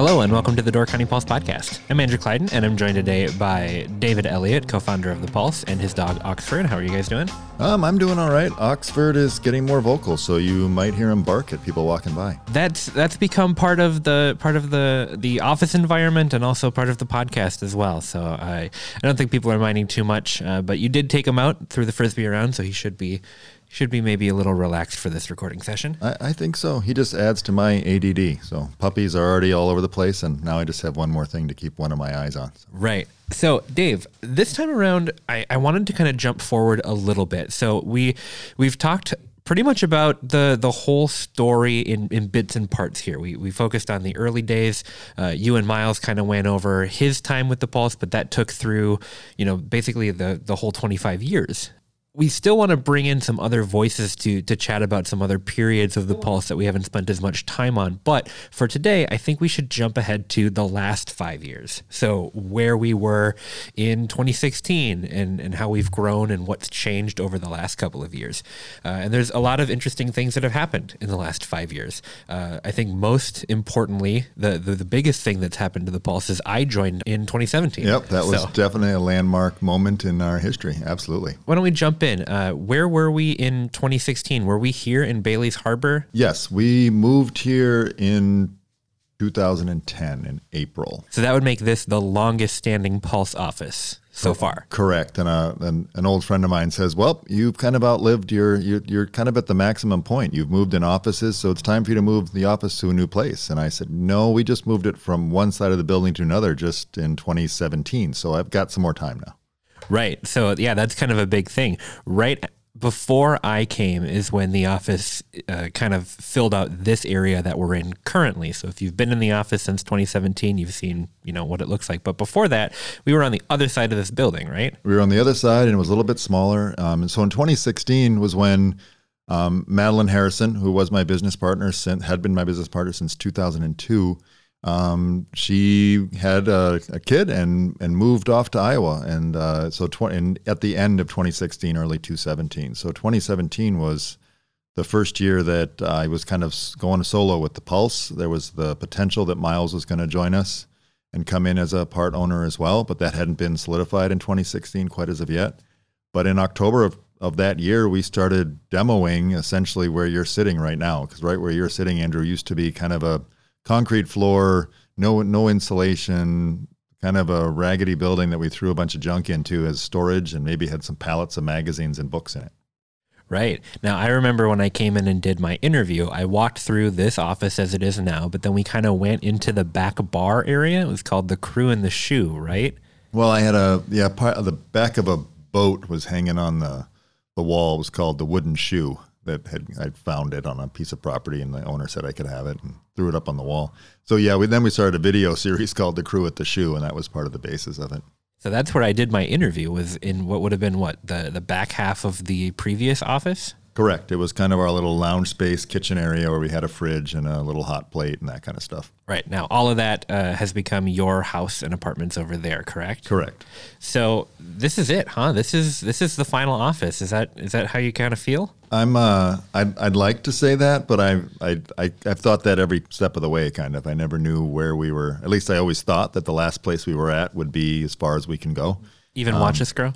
Hello and welcome to the Door County Pulse podcast. I'm Andrew Kleidon and I'm joined today by David Eliot, co-founder of the Pulse, and his dog Oxford. How are you guys doing? Um, I'm doing all right. Oxford is getting more vocal, so you might hear him bark at people walking by. That's that's become part of the part of the the office environment and also part of the podcast as well. So I I don't think people are minding too much. Uh, but you did take him out through the frisbee round, so he should be should be maybe a little relaxed for this recording session. I, I think so. He just adds to my ADD. So puppies are already all over the place, and now I just have one more thing to keep one of my eyes on. Right. So, Dave, this time around, I, I wanted to kind of jump forward a little bit. So we we've talked pretty much about the the whole story in, in bits and parts here. We, we focused on the early days. Uh, you and Myles kind of went over his time with the Pulse, but that took through, you know, basically the the whole 25 years we still want to bring in some other voices to to chat about some other periods of the pulse that we haven't spent as much time on. But for today, I think we should jump ahead to the last five years. So where we were in 2016 and and how we've grown and what's changed over the last couple of years. Uh, and there's a lot of interesting things that have happened in the last five years. Uh, I think most importantly, the, the, the biggest thing that's happened to the pulse is I joined in 2017. Yep, that was so, definitely a landmark moment in our history. Absolutely. Why don't we jump in. Uh, where were we in 2016? Were we here in Bailey's Harbor? Yes, we moved here in 2010 in April. So that would make this the longest standing Pulse office so far. Correct. And, uh, and an old friend of mine says, "Well, you've kind of outlived your you're, you're kind of at the maximum point. You've moved in offices, so it's time for you to move the office to a new place." And I said, "No, we just moved it from one side of the building to another just in 2017. So I've got some more time now." Right. So yeah, that's kind of a big thing. Right before I came is when the office uh, kind of filled out this area that we're in currently. So if you've been in the office since 2017, you've seen you know what it looks like. But before that, we were on the other side of this building, right? We were on the other side, and it was a little bit smaller. Um, and so in 2016 was when um, Madeline Harrison, who was my business partner, since, had been my business partner since 2002 um, she had a, a, kid and and moved off to Iowa, and uh, so tw- and at the end of 2016, early 2017. So 2017 was the first year that I was kind of going solo with the Pulse. There was the potential that Myles was going to join us and come in as a part owner as well, but that hadn't been solidified in 2016 quite as of yet. But in October of, of that year, we started demoing essentially where you're sitting right now, because right where you're sitting, Andrew, used to be kind of a concrete floor, no no insulation, kind of a raggedy building that we threw a bunch of junk into as storage and maybe had some pallets of magazines and books in it. Right. Now, I remember when I came in and did my interview, I walked through this office as it is now, but then we kind of went into the back bar area. It was called the Crew and the Shoe, right? Well, I had a, yeah, part of the back of a boat was hanging on the, the wall. It was called the Wooden Shoe that had I found it on a piece of property, and the owner said I could have it, and threw it up on the wall. So yeah, we then we started a video series called "The Crew at the Shoe," and that was part of the basis of it. So that's where I did my interview. Was in what would have been what the the back half of the previous office. Correct. It was kind of our little lounge space kitchen area where we had a fridge and a little hot plate and that kind of stuff. Right. Now, all of that uh, has become your house and apartments over there, correct? Correct. So this is it, huh? This is this is the final office. Is that is that how you kind of feel? I'm uh I'd, I'd like to say that, but I I I I've thought that every step of the way kind of. I never knew where we were. At least I always thought that the last place we were at would be as far as we can go. Even um, watch us grow?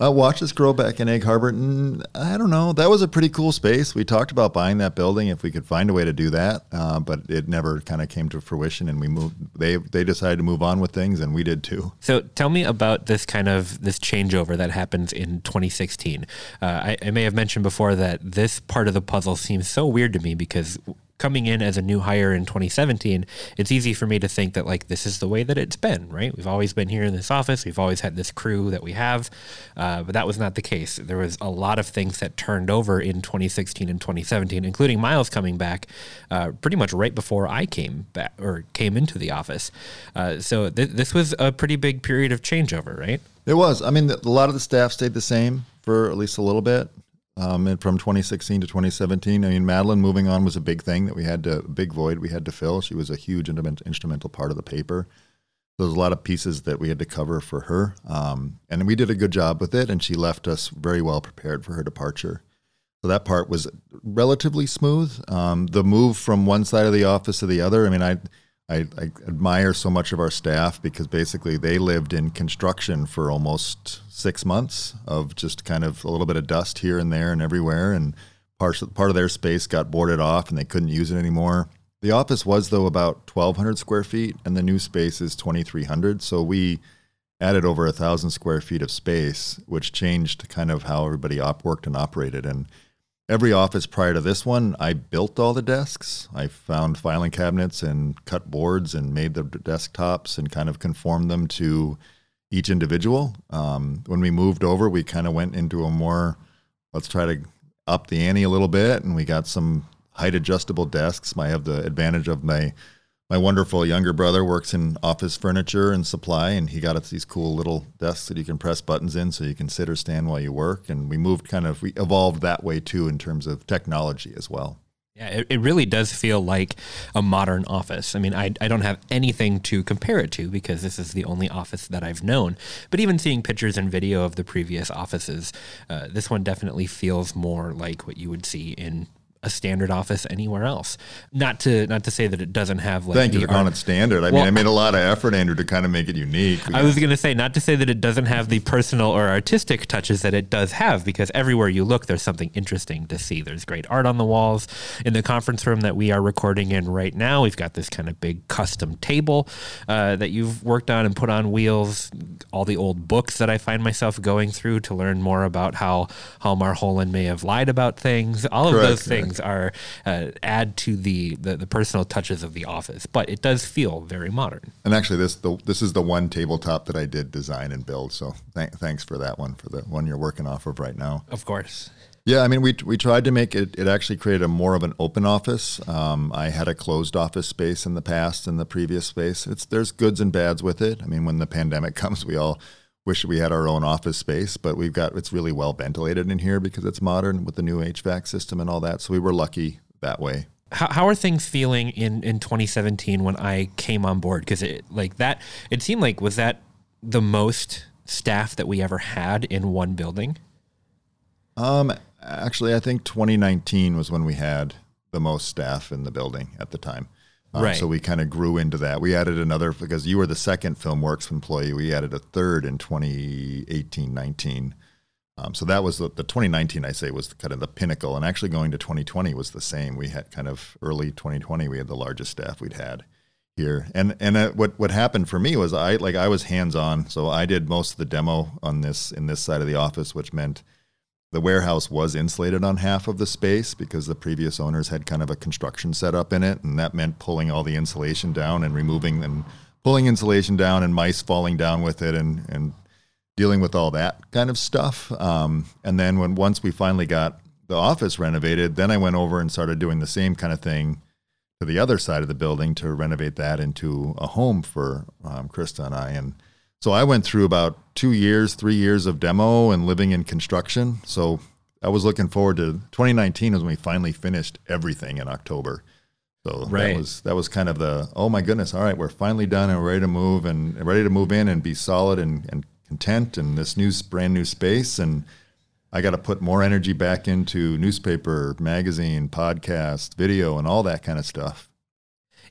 Uh, watch this grow back in Egg Harbor. And I don't know. That was a pretty cool space. We talked about buying that building if we could find a way to do that, uh, but it never kind of came to fruition. And we moved. They they decided to move on with things, and we did too. So tell me about this kind of this changeover that happens in 2016. Uh, I, I may have mentioned before that this part of the puzzle seems so weird to me because coming in as a new hire in 2017, it's easy for me to think that like this is the way that it's been, right? We've always been here in this office. We've always had this crew that we have, uh, but that was not the case. There was a lot of things that turned over in 2016 and 2017, including Myles coming back uh, pretty much right before I came back or came into the office. Uh, so th- this was a pretty big period of changeover, right? It was. I mean, a lot of the staff stayed the same for at least a little bit. Um, and from 2016 to 2017. I mean, Madeline moving on was a big thing that we had to, big void we had to fill. She was a huge instrumental part of the paper. There's a lot of pieces that we had to cover for her. Um, and we did a good job with it, and she left us very well prepared for her departure. So that part was relatively smooth. Um, the move from one side of the office to the other, I mean, I, I, I, admire so much of our staff because basically they lived in construction for almost six months of just kind of a little bit of dust here and there and everywhere. And part, part of their space got boarded off and they couldn't use it anymore. The office was, though, about 1,200 square feet, and the new space is 2,300. So we added over a thousand square feet of space, which changed kind of how everybody op- worked and operated. And every office prior to this one, I built all the desks. I found filing cabinets and cut boards and made the desktops and kind of conformed them to each individual. Um, when we moved over, we kind of went into a more let's try to up the ante a little bit, and we got some height adjustable desks. I have the advantage of my my wonderful younger brother works in office furniture and supply, and he got us these cool little desks that you can press buttons in, so you can sit or stand while you work. And we moved kind of we evolved that way too in terms of technology as well. Yeah, it, it really does feel like a modern office. I mean, I, I don't have anything to compare it to because this is the only office that I've known. But even seeing pictures and video of the previous offices, uh, this one definitely feels more like what you would see in a standard office anywhere else. Not to not to say that it doesn't have like Thank you for calling it standard. I well, mean, I made a lot of effort, Andrew, to kind of make it unique. I was going to say not to say that it doesn't have the personal or artistic touches that it does have, because everywhere you look, there's something interesting to see. There's great art on the walls. In the conference room that we are recording in right now, we've got this kind of big custom table uh, that you've worked on and put on wheels. All the old books that I find myself going through to learn more about how how Marholin may have lied about things. All Correct, of those things things are uh, add to the, the, the personal touches of the office, but it does feel very modern. And actually, this the, this is the one tabletop that I did design and build. So th- thanks for that one for the one you're working off of right now. Of course. Yeah, I mean, we we tried to make it. It actually created a more of an open office. Um, I had a closed office space in the past in the previous space. It's there's goods and bads with it. I mean, when the pandemic comes, we all wish we had our own office space, but we've got it's really well ventilated in here because it's modern with the new HVAC system and all that. So we were lucky that way. How, how are things feeling in, in 2017 when I came on board? Because it like that, it seemed like was that the most staff that we ever had in one building? Um, actually, I think 2019 was when we had the most staff in the building at the time. Um, right. So we kind of grew into that. We added another because you were the second FilmWorks employee. We added a third in 2018 19. Um, so that was the, the 2019, I say, was kind of the pinnacle. And actually going to 2020 was the same. We had kind of early 2020, we had the largest staff we'd had here. And and uh, what what happened for me was I like I was hands on, so I did most of the demo on this in this side of the office, which meant the warehouse was insulated on half of the space because the previous owners had kind of a construction setup in it, and that meant pulling all the insulation down and removing and pulling insulation down and mice falling down with it and and dealing with all that kind of stuff. Um, and then when once we finally got the office renovated, then I went over and started doing the same kind of thing to the other side of the building to renovate that into a home for um, Krista and I and so I went through about two years, three years of demo and living in construction. So I was looking forward to 2019 was when we finally finished everything in October. So right. that was that was kind of the oh my goodness, all right, we're finally done and we're ready to move and ready to move in and be solid and, and content in this new brand new space and I got to put more energy back into newspaper, magazine, podcast, video, and all that kind of stuff.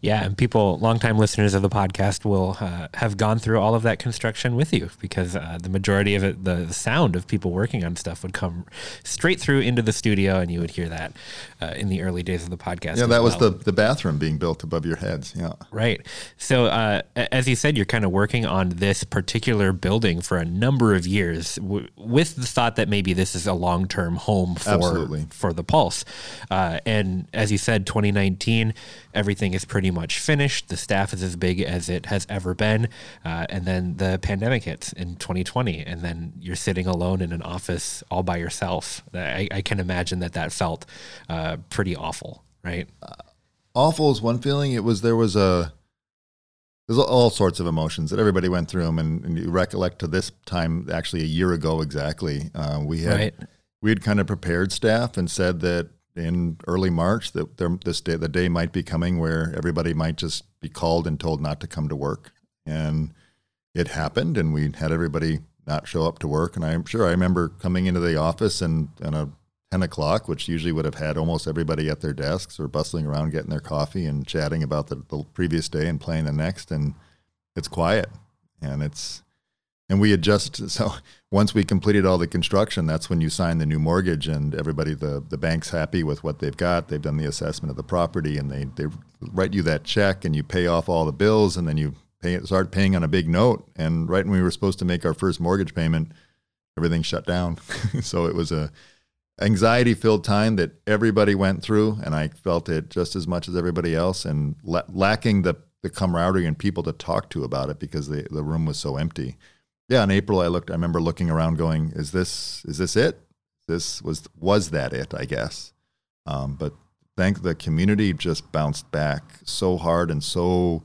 Yeah, and people, longtime listeners of the podcast, will uh, have gone through all of that construction with you because uh, the majority of it, the, sound of people working on stuff would come straight through into the studio, and you would hear that uh, in the early days of the podcast. Yeah, that was the the bathroom being built above your heads. Yeah, right. So, uh, as you said, you're kind of working on this particular building for a number of years, w- with the thought that maybe this is a long term home for Absolutely. for the Pulse. Uh, and as you said, 2019, everything is pretty pretty much finished. The staff is as big as it has ever been. Uh, and then the pandemic hits in 2020, and then you're sitting alone in an office all by yourself. I, I can imagine that that felt uh, pretty awful, right? Uh, awful is one feeling. It was there was a there's all sorts of emotions that everybody went through them, and, and you recollect to this time actually a year ago exactly. Uh, we had. Right we had kind of prepared staff and said that in early March that there, this day the day might be coming where everybody might just be called and told not to come to work, and it happened, and we had everybody not show up to work. And I'm sure I remember coming into the office and and a 10 o'clock, which usually would have had almost everybody at their desks or bustling around getting their coffee and chatting about the, the previous day and playing the next. And it's quiet. And it's, and we had just, so once we completed all the construction, that's when you sign the new mortgage and everybody, the, the bank's happy with what they've got. They've done the assessment of the property and they, they write you that check and you pay off all the bills and then you pay, start paying on a big note. And right when we were supposed to make our first mortgage payment, everything shut down. so it was a, anxiety filled time that everybody went through and I felt it just as much as everybody else and la- lacking the, the camaraderie and people to talk to about it because the, the room was so empty. Yeah, in April I looked I remember looking around going, is this is this it? This was was that it, I guess. Um, but thank the community just bounced back so hard and so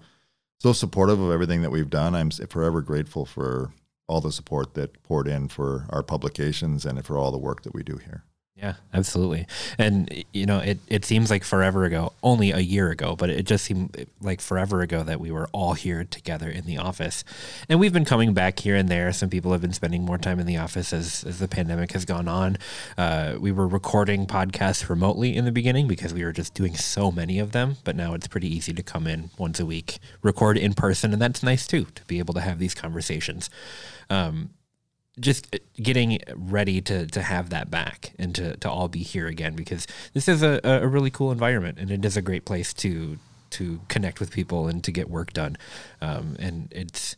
so supportive of everything that we've done. I'm forever grateful for all the support that poured in for our publications and for all the work that we do here. Yeah, absolutely. And you know, it, it seems like forever ago, only a year ago, but it just seemed like forever ago that we were all here together in the office. And we've been coming back here and there. Some people have been spending more time in the office as, as the pandemic has gone on. Uh, we were recording podcasts remotely in the beginning because we were just doing so many of them, but now it's pretty easy to come in once a week, record in person, and that's nice too to be able to have these conversations. Um, just getting ready to to have that back and to to all be here again because this is a, a really cool environment and it is a great place to to connect with people and to get work done. Um, and it's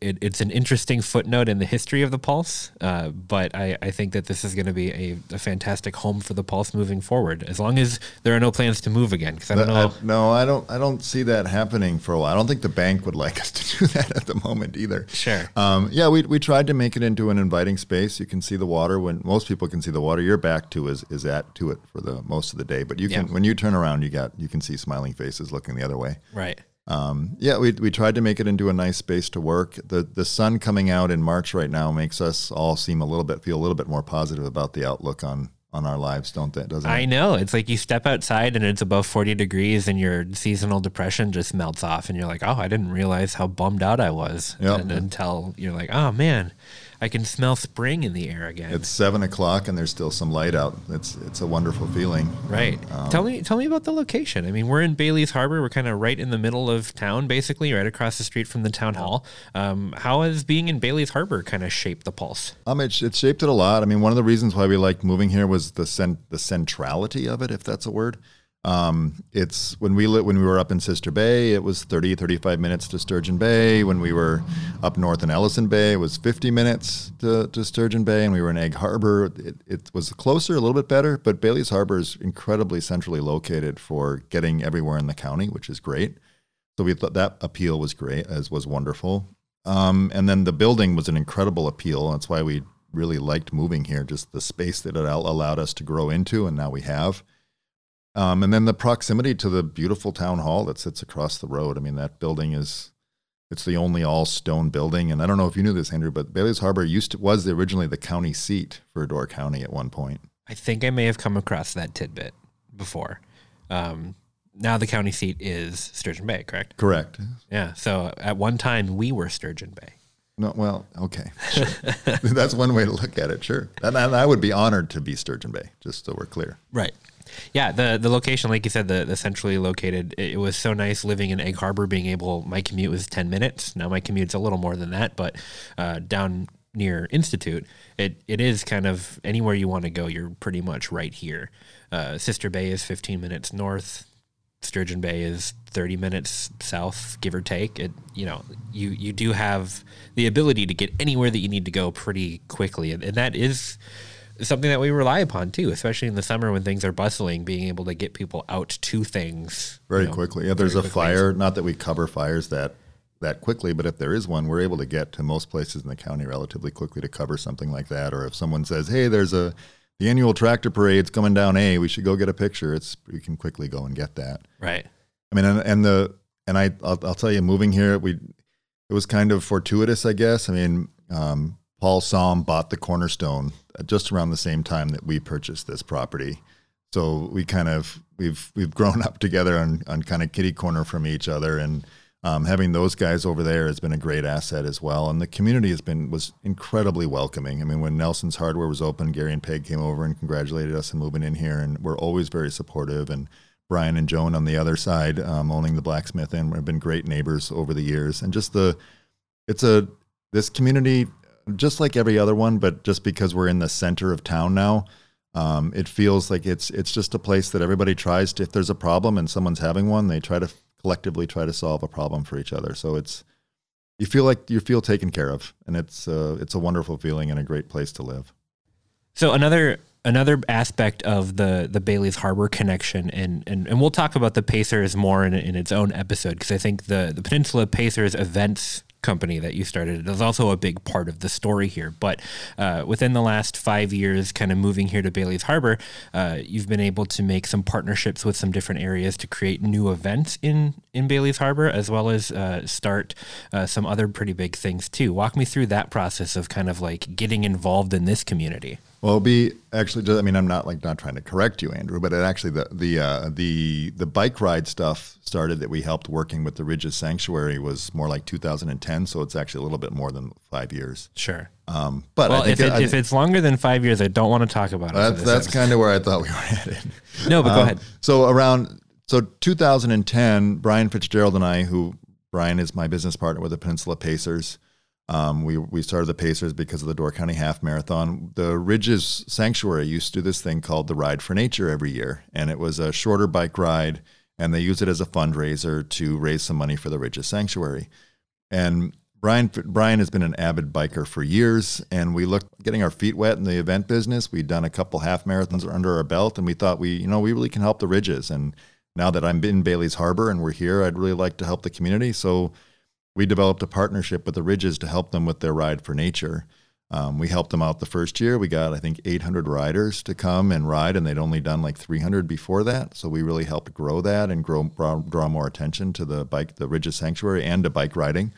it, it's an interesting footnote in the history of the Pulse, uh, but I, I, think that this is going to be a, a, fantastic home for the Pulse moving forward, as long as there are no plans to move again. Because I don't know. I, no, I don't. I don't see that happening for a while. I don't think the bank would like us to do that at the moment either. Sure. Um, yeah, we, we tried to make it into an inviting space. You can see the water when most people can see the water. Your back to is is at to it for the most of the day, but you can yeah. when you turn around, you got you can see smiling faces looking the other way. Right. Um, yeah, we, we tried to make it into a nice space to work. The the sun coming out in March right now makes us all seem a little bit feel a little bit more positive about the outlook on on our lives, don't they? Doesn't I it? know. It's like you step outside and it's above 40 degrees and your seasonal depression just melts off and you're like, "Oh, I didn't realize how bummed out I was." Yep. And, until you're like, "Oh man, I can smell spring in the air again. It's seven o'clock and there's still some light out. It's it's a wonderful feeling. Right. Um, tell me tell me about the location. I mean, we're in Bailey's Harbor. We're kind of right in the middle of town, basically, right across the street from the town hall. Um, how has being in Bailey's Harbor kind of shaped the pulse? Um, it, it shaped it a lot. I mean, one of the reasons why we liked moving here was the cent- the centrality of it, if that's a word. Um, it's when we when we were up in Sister Bay, it was 30, 35 minutes to Sturgeon Bay. When we were up north in Ellison Bay, it was 50 minutes to, to Sturgeon Bay. And we were in Egg Harbor. It, it was closer, a little bit better, but Bailey's Harbor is incredibly centrally located for getting everywhere in the county, which is great. So we thought that appeal was great, as was wonderful. Um, and then the building was an incredible appeal. That's why we really liked moving here, just the space that it allowed us to grow into, and now we have. Um, and then the proximity to the beautiful town hall that sits across the road. I mean, that building is it's the only all stone building. And I don't know if you knew this, Andrew, but Bailey's Harbor used to was originally the county seat for Door County at one point. I think I may have come across that tidbit before. Um, now the county seat is Sturgeon Bay, correct? Correct. Yeah. So at one time we were Sturgeon Bay. No, well, okay, sure. that's one way to look at it. Sure, and, and I would be honored to be Sturgeon Bay, just so we're clear. Right. Yeah, the the location, like you said, the, the centrally located. It, it, was so nice living in Egg Harbor, being able. My commute was ten minutes. Now my commute's a little more than that, but uh, down near Institute, it it is kind of anywhere you want to go. You're pretty much right here. Uh, Sister Bay is fifteen minutes north. Sturgeon Bay is 30 minutes south, give or take. It, you know, you you do have the ability to get anywhere that you need to go pretty quickly, and, and that is something that we rely upon too, especially in the summer when things are bustling, being able to get people out to things very you know, quickly. Yeah, there's a fire. Not that we cover fires that that quickly, but if there is one, we're able to get to most places in the county relatively quickly to cover something like that. Or if someone says, "Hey, there's a the annual tractor parade's coming down A, we should go get a picture," it's we can quickly go and get that. Right. I mean, and, and the and I I'll, I'll, tell you, moving here, we it was kind of fortuitous, I guess. I mean. Um, Paul Somm bought the Cornerstone just around the same time that we purchased this property. So we kind of we've we've grown up together on on kind of kitty corner from each other, and um, having those guys over there has been a great asset as well. And the community has been was incredibly welcoming. I mean, when Nelson's Hardware was open, Gary and Peg came over and congratulated us on moving in here, and we're always very supportive. And Brian and Joan on the other side, um, owning the blacksmith, and have been great neighbors over the years. And just the it's a this community just like every other one, but just because we're in the center of town now, um, it feels like it's it's just a place that everybody tries to. If there's a problem and someone's having one, they try to collectively try to solve a problem for each other. So it's you feel like you feel taken care of, and it's uh, it's a wonderful feeling and a great place to live. So another another aspect of the the Bailey's Harbor connection, and and, and we'll talk about the Pacers more in, in its own episode because I think the the Peninsula Pacers events company that you started is also a big part of the story here. But uh, within the last five years, kind of moving here to Bailey's Harbor, uh, you've been able to make some partnerships with some different areas to create new events in in Bailey's Harbor, as well as uh, start uh, some other pretty big things too. Walk me through that process of kind of like getting involved in this community. Well, it'll be actually. Just, I mean, I'm not like not trying to correct you, Andrew, but it actually the the uh, the the bike ride stuff started that we helped working with the Ridges Sanctuary was more like 2010. So it's actually a little bit more than five years. Sure. Um, but well, if, it, I, if it's longer than five years, I don't want to talk about it. That's that's kind of where I thought we were headed. No, but um, go ahead. So around so 2010, Brian Fitzgerald and I, who Brian is my business partner with the Peninsula Pacers. Um, we we started the Pacers because of the Door County Half Marathon. The Ridges Sanctuary used to do this thing called the Ride for Nature every year, and it was a shorter bike ride, and they use it as a fundraiser to raise some money for the Ridges Sanctuary. And Brian Brian has been an avid biker for years, and we looked getting our feet wet in the event business. We'd done a couple half marathons under our belt, and we thought we you know we really can help the Ridges. And now that I'm in Bailey's Harbor and we're here, I'd really like to help the community. So we developed a partnership with the Ridges to help them with their ride for nature. Um, we helped them out the first year. We got, I think, 800 riders to come and ride, and they'd only done like 300 before that. So we really helped grow that and grow draw, more attention to the bike, the Ridges Sanctuary, and to bike riding.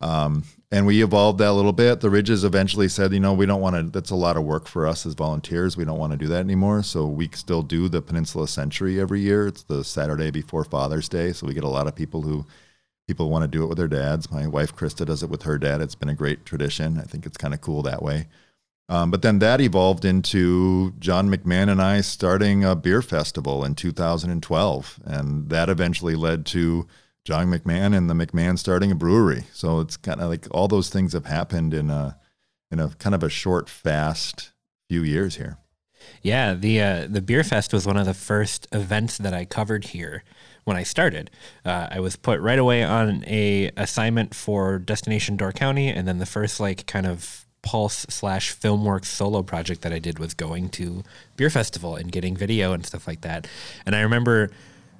Um, and we evolved that a little bit. The Ridges eventually said, you know, we don't want to. That's a lot of work for us as volunteers. We don't want to do that anymore. So we still do the Peninsula Century every year. It's the Saturday before Father's Day. So we get a lot of people who people want to do it with their dads. My wife Krista does it with her dad. It's been a great tradition. I think it's kind of cool that way. Um, but then that evolved into John McMahon and I starting a beer festival in 2012, and that eventually led to John McMahon and the McMahon starting a brewery. So it's kind of like all those things have happened in a in a kind of a short, fast few years here. Yeah, the uh, the beer fest was one of the first events that I covered here when I started. Uh, I was put right away on a assignment for Destination Door County, and then the first like kind of Pulse slash Filmworks solo project that I did was going to beer festival and getting video and stuff like that. And I remember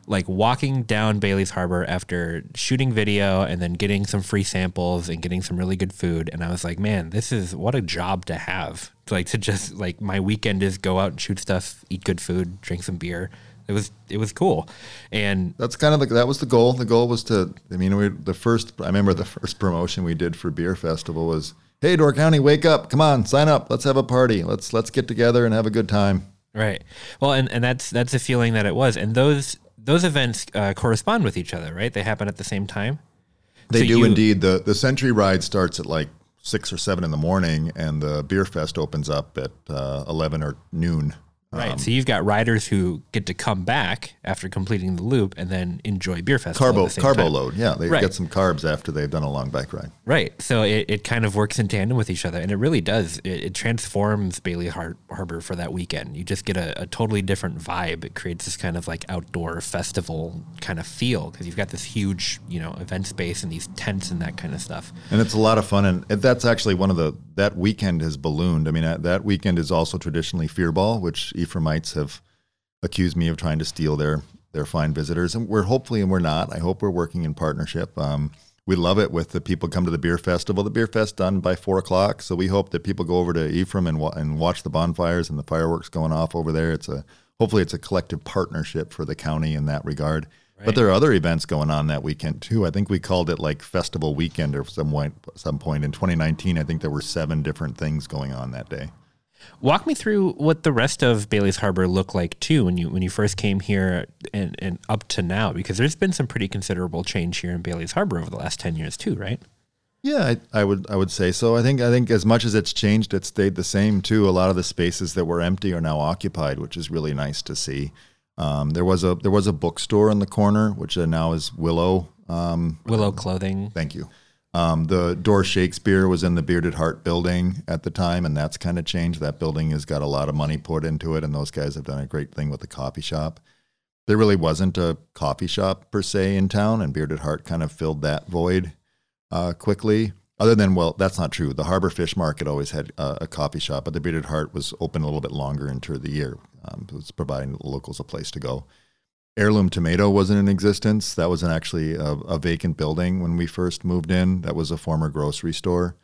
like walking down Bailey's Harbor after shooting video and then getting some free samples and getting some really good food. And I was like, man, this is what a job to have. It's Like to just like my weekend is go out and shoot stuff, eat good food, drink some beer. It was it was cool, and that's kind of the, that was the goal. The goal was to. I mean, we, the first. I remember the first promotion we did for Beer Festival was, "Hey, Door County, wake up! Come on, sign up. Let's have a party. Let's let's get together and have a good time." Right. Well, and and that's that's a feeling that it was, and those those events uh, correspond with each other, right? They happen at the same time. They so do you, indeed. the The Century Ride starts at like six or seven in the morning, and the Beer Fest opens up at uh, eleven or noon. Right. Um, so you've got riders who get to come back after completing the loop and then enjoy beer festival. Carbo carbo time. load. Yeah, they right. get some carbs after they've done a long bike ride. Right. So it, it kind of works in tandem with each other, and it really does. It, it transforms Bailey Har- Harbor for that weekend. You just get a, a, totally different vibe. It creates this kind of like outdoor festival kind of feel because you've got this huge you know event space and these tents and that kind of stuff. And it's a lot of fun, and that's actually one of the that weekend has ballooned. I mean, that weekend is also traditionally Fyr Bal, which Ephraimites have accused me of trying to steal their their fine visitors, and we're hopefully and we're not. I hope we're working in partnership. Um, we love it with the people come to the beer festival. The beer fest done by four o'clock, so we hope that people go over to Ephraim and and watch the bonfires and the fireworks going off over there. It's a hopefully it's a collective partnership for the county in that regard. But there are other events going on that weekend too. I think we called it like festival weekend or some point, some point in 2019. I think there were seven different things going on that day. Walk me through what the rest of Bailey's Harbor looked like too when you when you first came here and, and up to now, because there's been some pretty considerable change here in Bailey's Harbor over the last ten years too, right? Yeah, I, I, would I would say so. I think I think as much as it's changed, it stayed the same too. A lot of the spaces that were empty are now occupied, which is really nice to see. Um, there was a there was a bookstore in the corner, which uh, now is Willow. Um, Willow Clothing. Thank you. Um, the Door Shakespeare was in the Bearded Heart building at the time, and that's kind of changed. That building has got a lot of money poured into it, and those guys have done a great thing with the coffee shop. There really wasn't a coffee shop per se in town, and Bearded Heart kind of filled that void uh, quickly. Other than, well, that's not true. The Harbor Fish Market always had uh, a coffee shop, but the Bearded Heart was open a little bit longer into the year. Um, it was providing locals a place to go. Heirloom Tomato wasn't in existence. That was not actually a, a, vacant building when we first moved in. That was a former grocery store.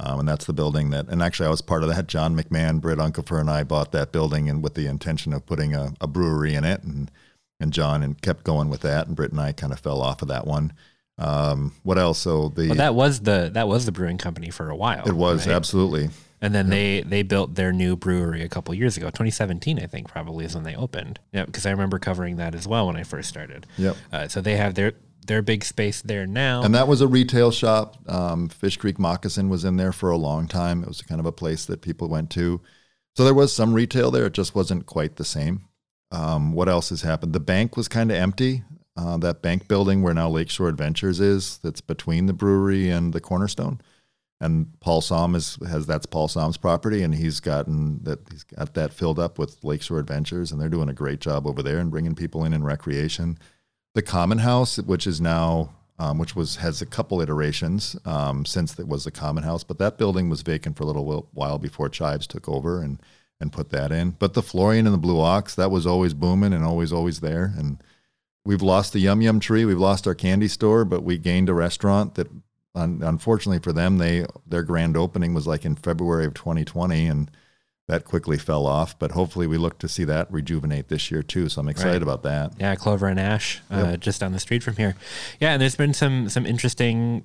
Um, and that's the building that, and actually I was part of that. John McMahon, Britt Unkefer, and I bought that building and with the intention of putting a, a brewery in it. And, and John and kept going with that. And Britt and I kind of fell off of that one. Um, what else? So the well, that was the that was the brewing company for a while. It was right? absolutely. And then they they built their new brewery a couple years ago, 2017, I think, probably is when they opened. Yeah, because I remember covering that as well when I first started. Yep. Uh, so they have their their big space there now. And that was a retail shop. Um, Fish Creek Moccasin was in there for a long time. It was kind of a place that people went to. So there was some retail there. It just wasn't quite the same. Um, what else has happened? The bank was kind of empty. Uh, that bank building where now Lakeshore Adventures is, that's between the brewery and the Cornerstone. And Paul Somm is has that's Paul Somm's property, and he's gotten that he's got that filled up with Lakeshore Adventures, and they're doing a great job over there and bringing people in in recreation. The Common House, which is now um, which was has a couple iterations um, since it was the Common House, but that building was vacant for a little while before Chives took over and and put that in. But the Florian and the Blue Ox that was always booming and always always there, and we've lost the Yum Yum tree, we've lost our candy store, but we gained a restaurant that, unfortunately for them, they their grand opening was like in February of 2020, and that quickly fell off. But hopefully, we look to see that rejuvenate this year too. So I'm excited right. about that. Yeah, Clover and Ash, uh, just down the street from here. Yeah, and there's been some some interesting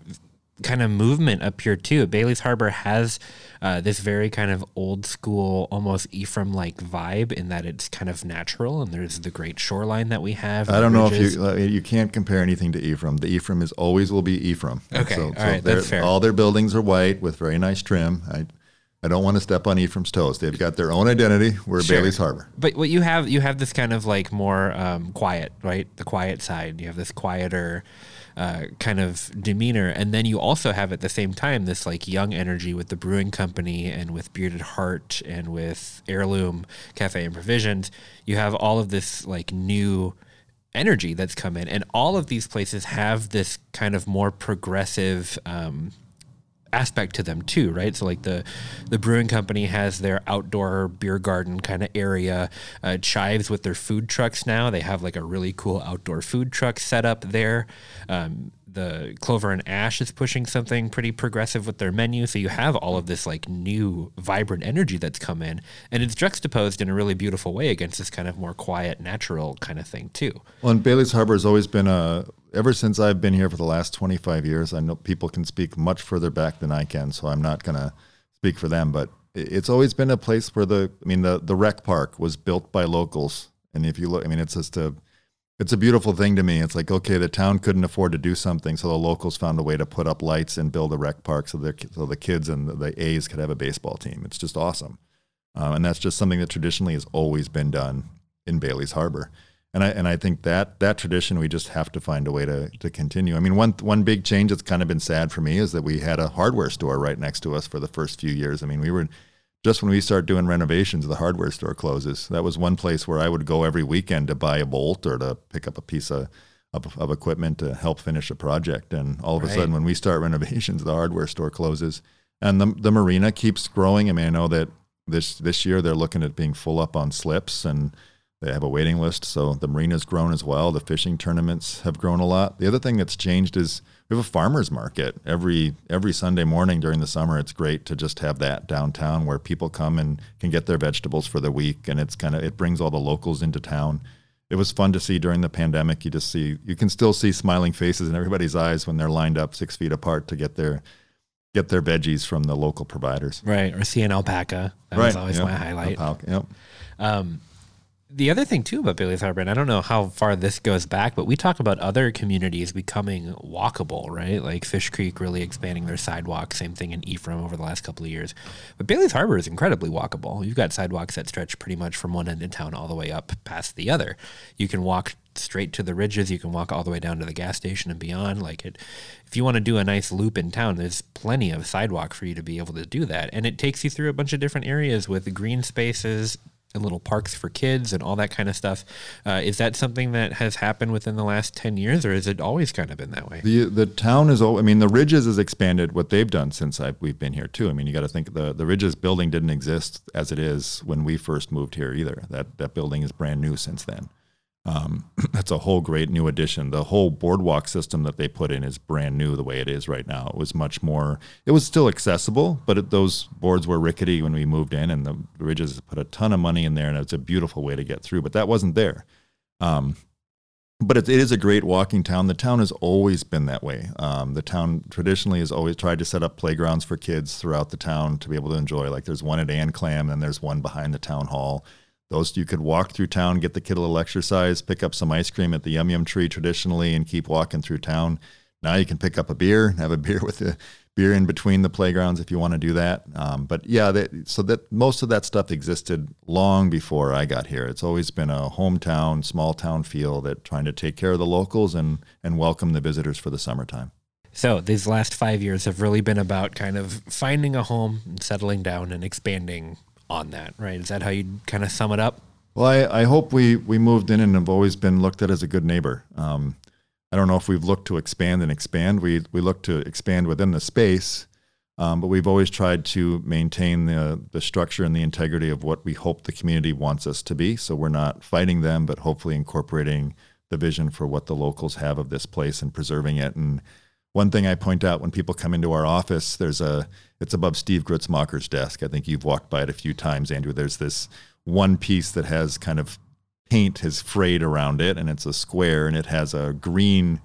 kind of movement up here too. Bailey's Harbor has uh, this very kind of old school, almost Ephraim like vibe in that it's kind of natural, and there's the great shoreline that we have. I don't know if you you can't compare anything to Ephraim. The Ephraim is always will be Ephraim. Okay, so, all so right, that's fair. All their buildings are white with very nice trim. I I don't want to step on Ephraim's toes. They've got their own identity. We're sure. Bailey's Harbor. But what you have, you have this kind of like more um, quiet, right? The quiet side. You have this quieter uh, kind of demeanor. And then you also have at the same time this like young energy with the brewing company and with Bearded Heart and with Heirloom Cafe and Provisions. You have all of this like new energy that's come in. And all of these places have this kind of more progressive. Um, aspect to them too, right? So like the the brewing company has their outdoor beer garden kind of area. Uh, Chives with their food trucks now. They have like a really cool outdoor food truck set up there. Um, the Clover and Ash is pushing something pretty progressive with their menu. So you have all of this like new vibrant energy that's come in, and it's juxtaposed in a really beautiful way against this kind of more quiet, natural kind of thing too. Well, and Bailey's Harbor has always been a ever since I've been here for the last 25 years, I know people can speak much further back than I can, so I'm not going to speak for them. But it's always been a place where the, I mean, the the rec park was built by locals, and if you look, I mean, it's just a, it's a beautiful thing to me. It's like okay, the town couldn't afford to do something, so the locals found a way to put up lights and build a rec park so so the kids and the, the A's could have a baseball team. It's just awesome, um, and that's just something that traditionally has always been done in Bailey's Harbor and I and I think that that tradition we just have to find a way to to continue. I mean, one one big change that's kind of been sad for me is that we had a hardware store right next to us for the first few years. I mean, we were just when we start doing renovations, the hardware store closes. That was one place where I would go every weekend to buy a bolt or to pick up a piece of of, of equipment to help finish a project. And all of right. a sudden, when we start renovations, the hardware store closes, and the the marina keeps growing. I mean, I know that this this year they're looking at being full up on slips and they have a waiting list, so the marina's grown as well. The fishing tournaments have grown a lot. The other thing that's changed is we have a farmers market every every Sunday morning during the summer. It's great to just have that downtown where people come and can get their vegetables for the week, and it's kind of it brings all the locals into town. it was fun to see during the pandemic. You just see, you can still see smiling faces in everybody's eyes when they're lined up six feet apart to get their get their veggies from the local providers. Right, or see an alpaca. That right. was always yep. my highlight. Alpaca, yep. Um, the other thing too about Bailey's Harbor, and I don't know how far this goes back, but we talk about other communities becoming walkable, right? Like Fish Creek really expanding their sidewalk. Same thing in Ephraim over the last couple of years. But Bailey's Harbor is incredibly walkable. You've got sidewalks that stretch pretty much from one end of town all the way up past the other. You can walk straight to the ridges. You can walk all the way down to the gas station and beyond. Like it, if you want to do a nice loop in town, there's plenty of sidewalk for you to be able to do that. And it takes you through a bunch of different areas with green spaces, and little parks for kids and all that kind of stuff. Uh, is that something that has happened within the last 10 years or has it always kind of been that way? The the town is, I mean, the Ridges has expanded what they've done since I, we've been here too. I mean, you got to think the, the Ridges building didn't exist as it is when we first moved here either. That, that building is brand new since then. Um, that's a whole great new addition. The whole boardwalk system that they put in is brand new the way it is right now. It was much more, it was still accessible, but it, those boards were rickety when we moved in, and the Ridges put a ton of money in there, and it's a beautiful way to get through. But that wasn't there. Um, but it, it is a great walking town. The town has always been that way. Um, the town traditionally has always tried to set up playgrounds for kids throughout the town to be able to enjoy. Like there's one at Anclam, and there's one behind the town hall those you could walk through town, get the kid a little exercise, pick up some ice cream at the Yum Yum Tree traditionally, and keep walking through town. Now you can pick up a beer, have a beer with the beer in between the playgrounds if you want to do that. Um, but yeah, that, so that most of that stuff existed long before I got here. It's always been a hometown, small town feel that trying to take care of the locals and and welcome the visitors for the summertime. So these last five years have really been about kind of finding a home, and settling down, and expanding on that, right? Is that how you kind of sum it up? Well, I, I hope we, we moved in and have always been looked at as a good neighbor. Um, I don't know if we've looked to expand and expand. We, we look to expand within the space, um, but we've always tried to maintain the, the structure and the integrity of what we hope the community wants us to be. So we're not fighting them, but hopefully incorporating the vision for what the locals have of this place and preserving it. And one thing I point out when people come into our office, there's a it's above Steve Grutzmacher's desk. I think you've walked by it a few times, Andrew. There's this one piece that has kind of paint has frayed around it, and it's a square, and it has a green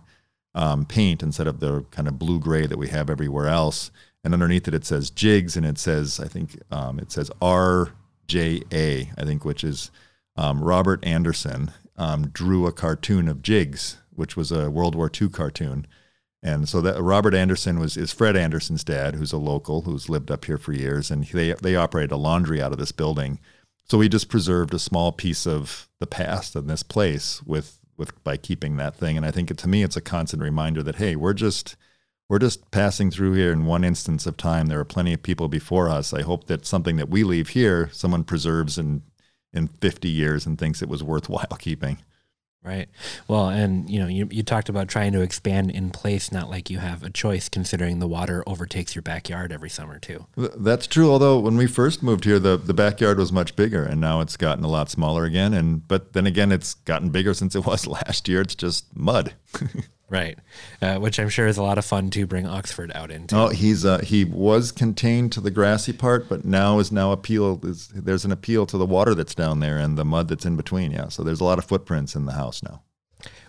um, paint instead of the kind of blue gray that we have everywhere else. And underneath it, it says jigs, and it says I think um, it says RJA, I think, which is um, Robert Anderson um, drew a cartoon of jigs, which was a World War II cartoon and so that Robert Anderson was is Fred Anderson's dad, who's a local who's lived up here for years, and they they operate a laundry out of this building. So we just preserved a small piece of the past in this place with with by keeping that thing. And I think it, to me, it's a constant reminder that hey, we're just we're just passing through here in one instance of time. There are plenty of people before us. I hope that something that we leave here, someone preserves in in 50 years and thinks it was worthwhile keeping. Right. Well, and you know, you, you talked about trying to expand in place, not like you have a choice, considering the water overtakes your backyard every summer too. That's true. Although when we first moved here, the, the backyard was much bigger, and now it's gotten a lot smaller again. And but then again, it's gotten bigger since it was last year. It's just mud. Right, uh, which I'm sure is a lot of fun to bring Oxford out into. Oh, he's uh, he was contained to the grassy part, but now is now appeal is there's an appeal to the water that's down there and the mud that's in between. Yeah, so there's a lot of footprints in the house now.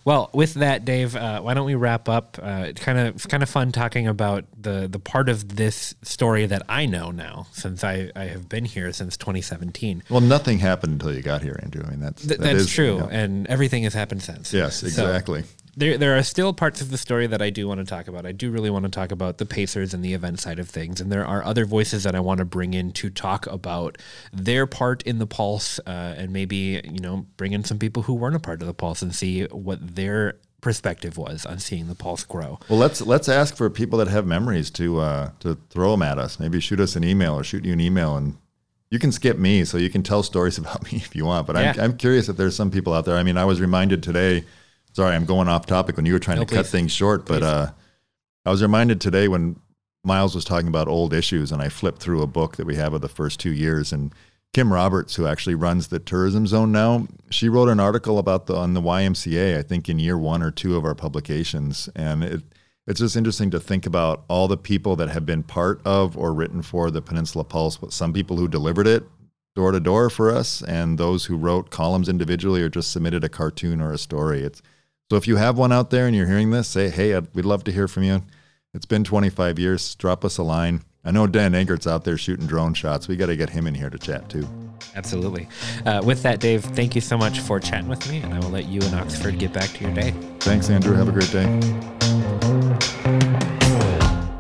Well, with that, Dave, uh, why don't we wrap up? Uh, it's kind of it's kind of fun talking about the the part of this story that I know now, since I, I have been here since 2017. Well, nothing happened until you got here, Andrew. I mean that's Th- that that's is, true, and everything has happened since. Yes, So- exactly. There there are still parts of the story that I do want to talk about. I do really want to talk about the Pacers and the event side of things, and there are other voices that I want to bring in to talk about their part in the Pulse, uh, and maybe you know bring in some people who weren't a part of the Pulse and see what their perspective was on seeing the Pulse grow. Well, let's let's ask for people that have memories to uh, to throw them at us. Maybe shoot us an email or shoot you an email, and you can skip me, so you can tell stories about me if you want. But I'm I'm curious if there's some people out there. I mean, I was reminded today. Sorry, I'm going off topic when you were trying No, to cut things short, but uh, I was reminded today when Myles was talking about old issues, and I flipped through a book that we have of the first two years, and Kim Roberts, who actually runs the tourism zone now, she wrote an article about the on the YMCA. I think in year one or two of our publications, and it it's just interesting to think about all the people that have been part of or written for the Peninsula Pulse. but Some people who delivered it door to door for us, and those who wrote columns individually or just submitted a cartoon or a story. It's so if you have one out there and you're hearing this, say, hey, I'd, we'd love to hear from you. It's been 25 years. Drop us a line. I know Dan Engert's out there shooting drone shots. We got to get him in here to chat too. Absolutely. Uh, with that, Dave, thank you so much for chatting with me, and I will let you and Oxford get back to your day. Thanks, Andrew. Have a great day.